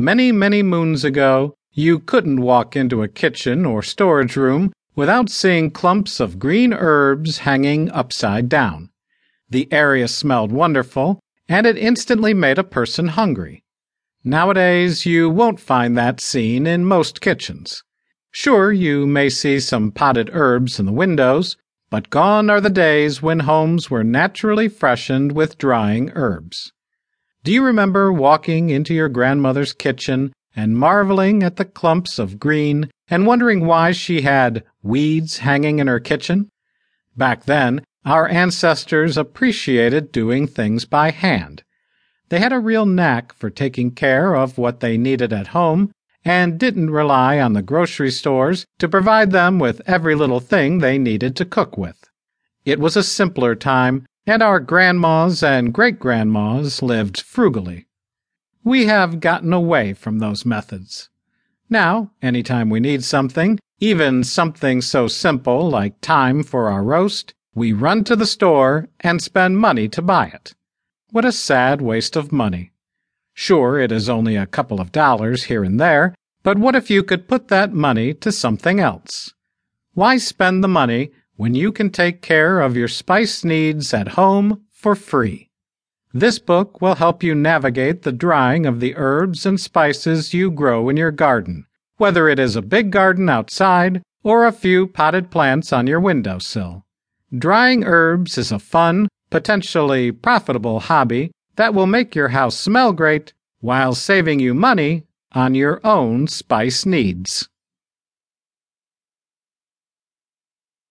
Many, many moons ago, you couldn't walk into a kitchen or storage room without seeing clumps of green herbs hanging upside down. The area smelled wonderful, and it instantly made a person hungry. Nowadays, you won't find that scene in most kitchens. Sure, you may see some potted herbs in the windows, but gone are the days when homes were naturally freshened with drying herbs. Do you remember walking into your grandmother's kitchen and marveling at the clumps of green and wondering why she had weeds hanging in her kitchen? Back then, our ancestors appreciated doing things by hand. They had a real knack for taking care of what they needed at home and didn't rely on the grocery stores to provide them with every little thing they needed to cook with. It was a simpler time and our grandmas and great grandmas lived frugally. We have gotten away from those methods. Now, anytime we need something, even something so simple like thyme for our roast, we run to the store and spend money to buy it. What a sad waste of money. Sure, it is only a couple of dollars here and there, but what if you could put that money to something else? Why spend the money when you can take care of your spice needs at home for free. This book will help you navigate the drying of the herbs and spices you grow in your garden, whether it is a big garden outside or a few potted plants on your windowsill. Drying herbs is a fun, potentially profitable hobby that will make your house smell great while saving you money on your own spice needs.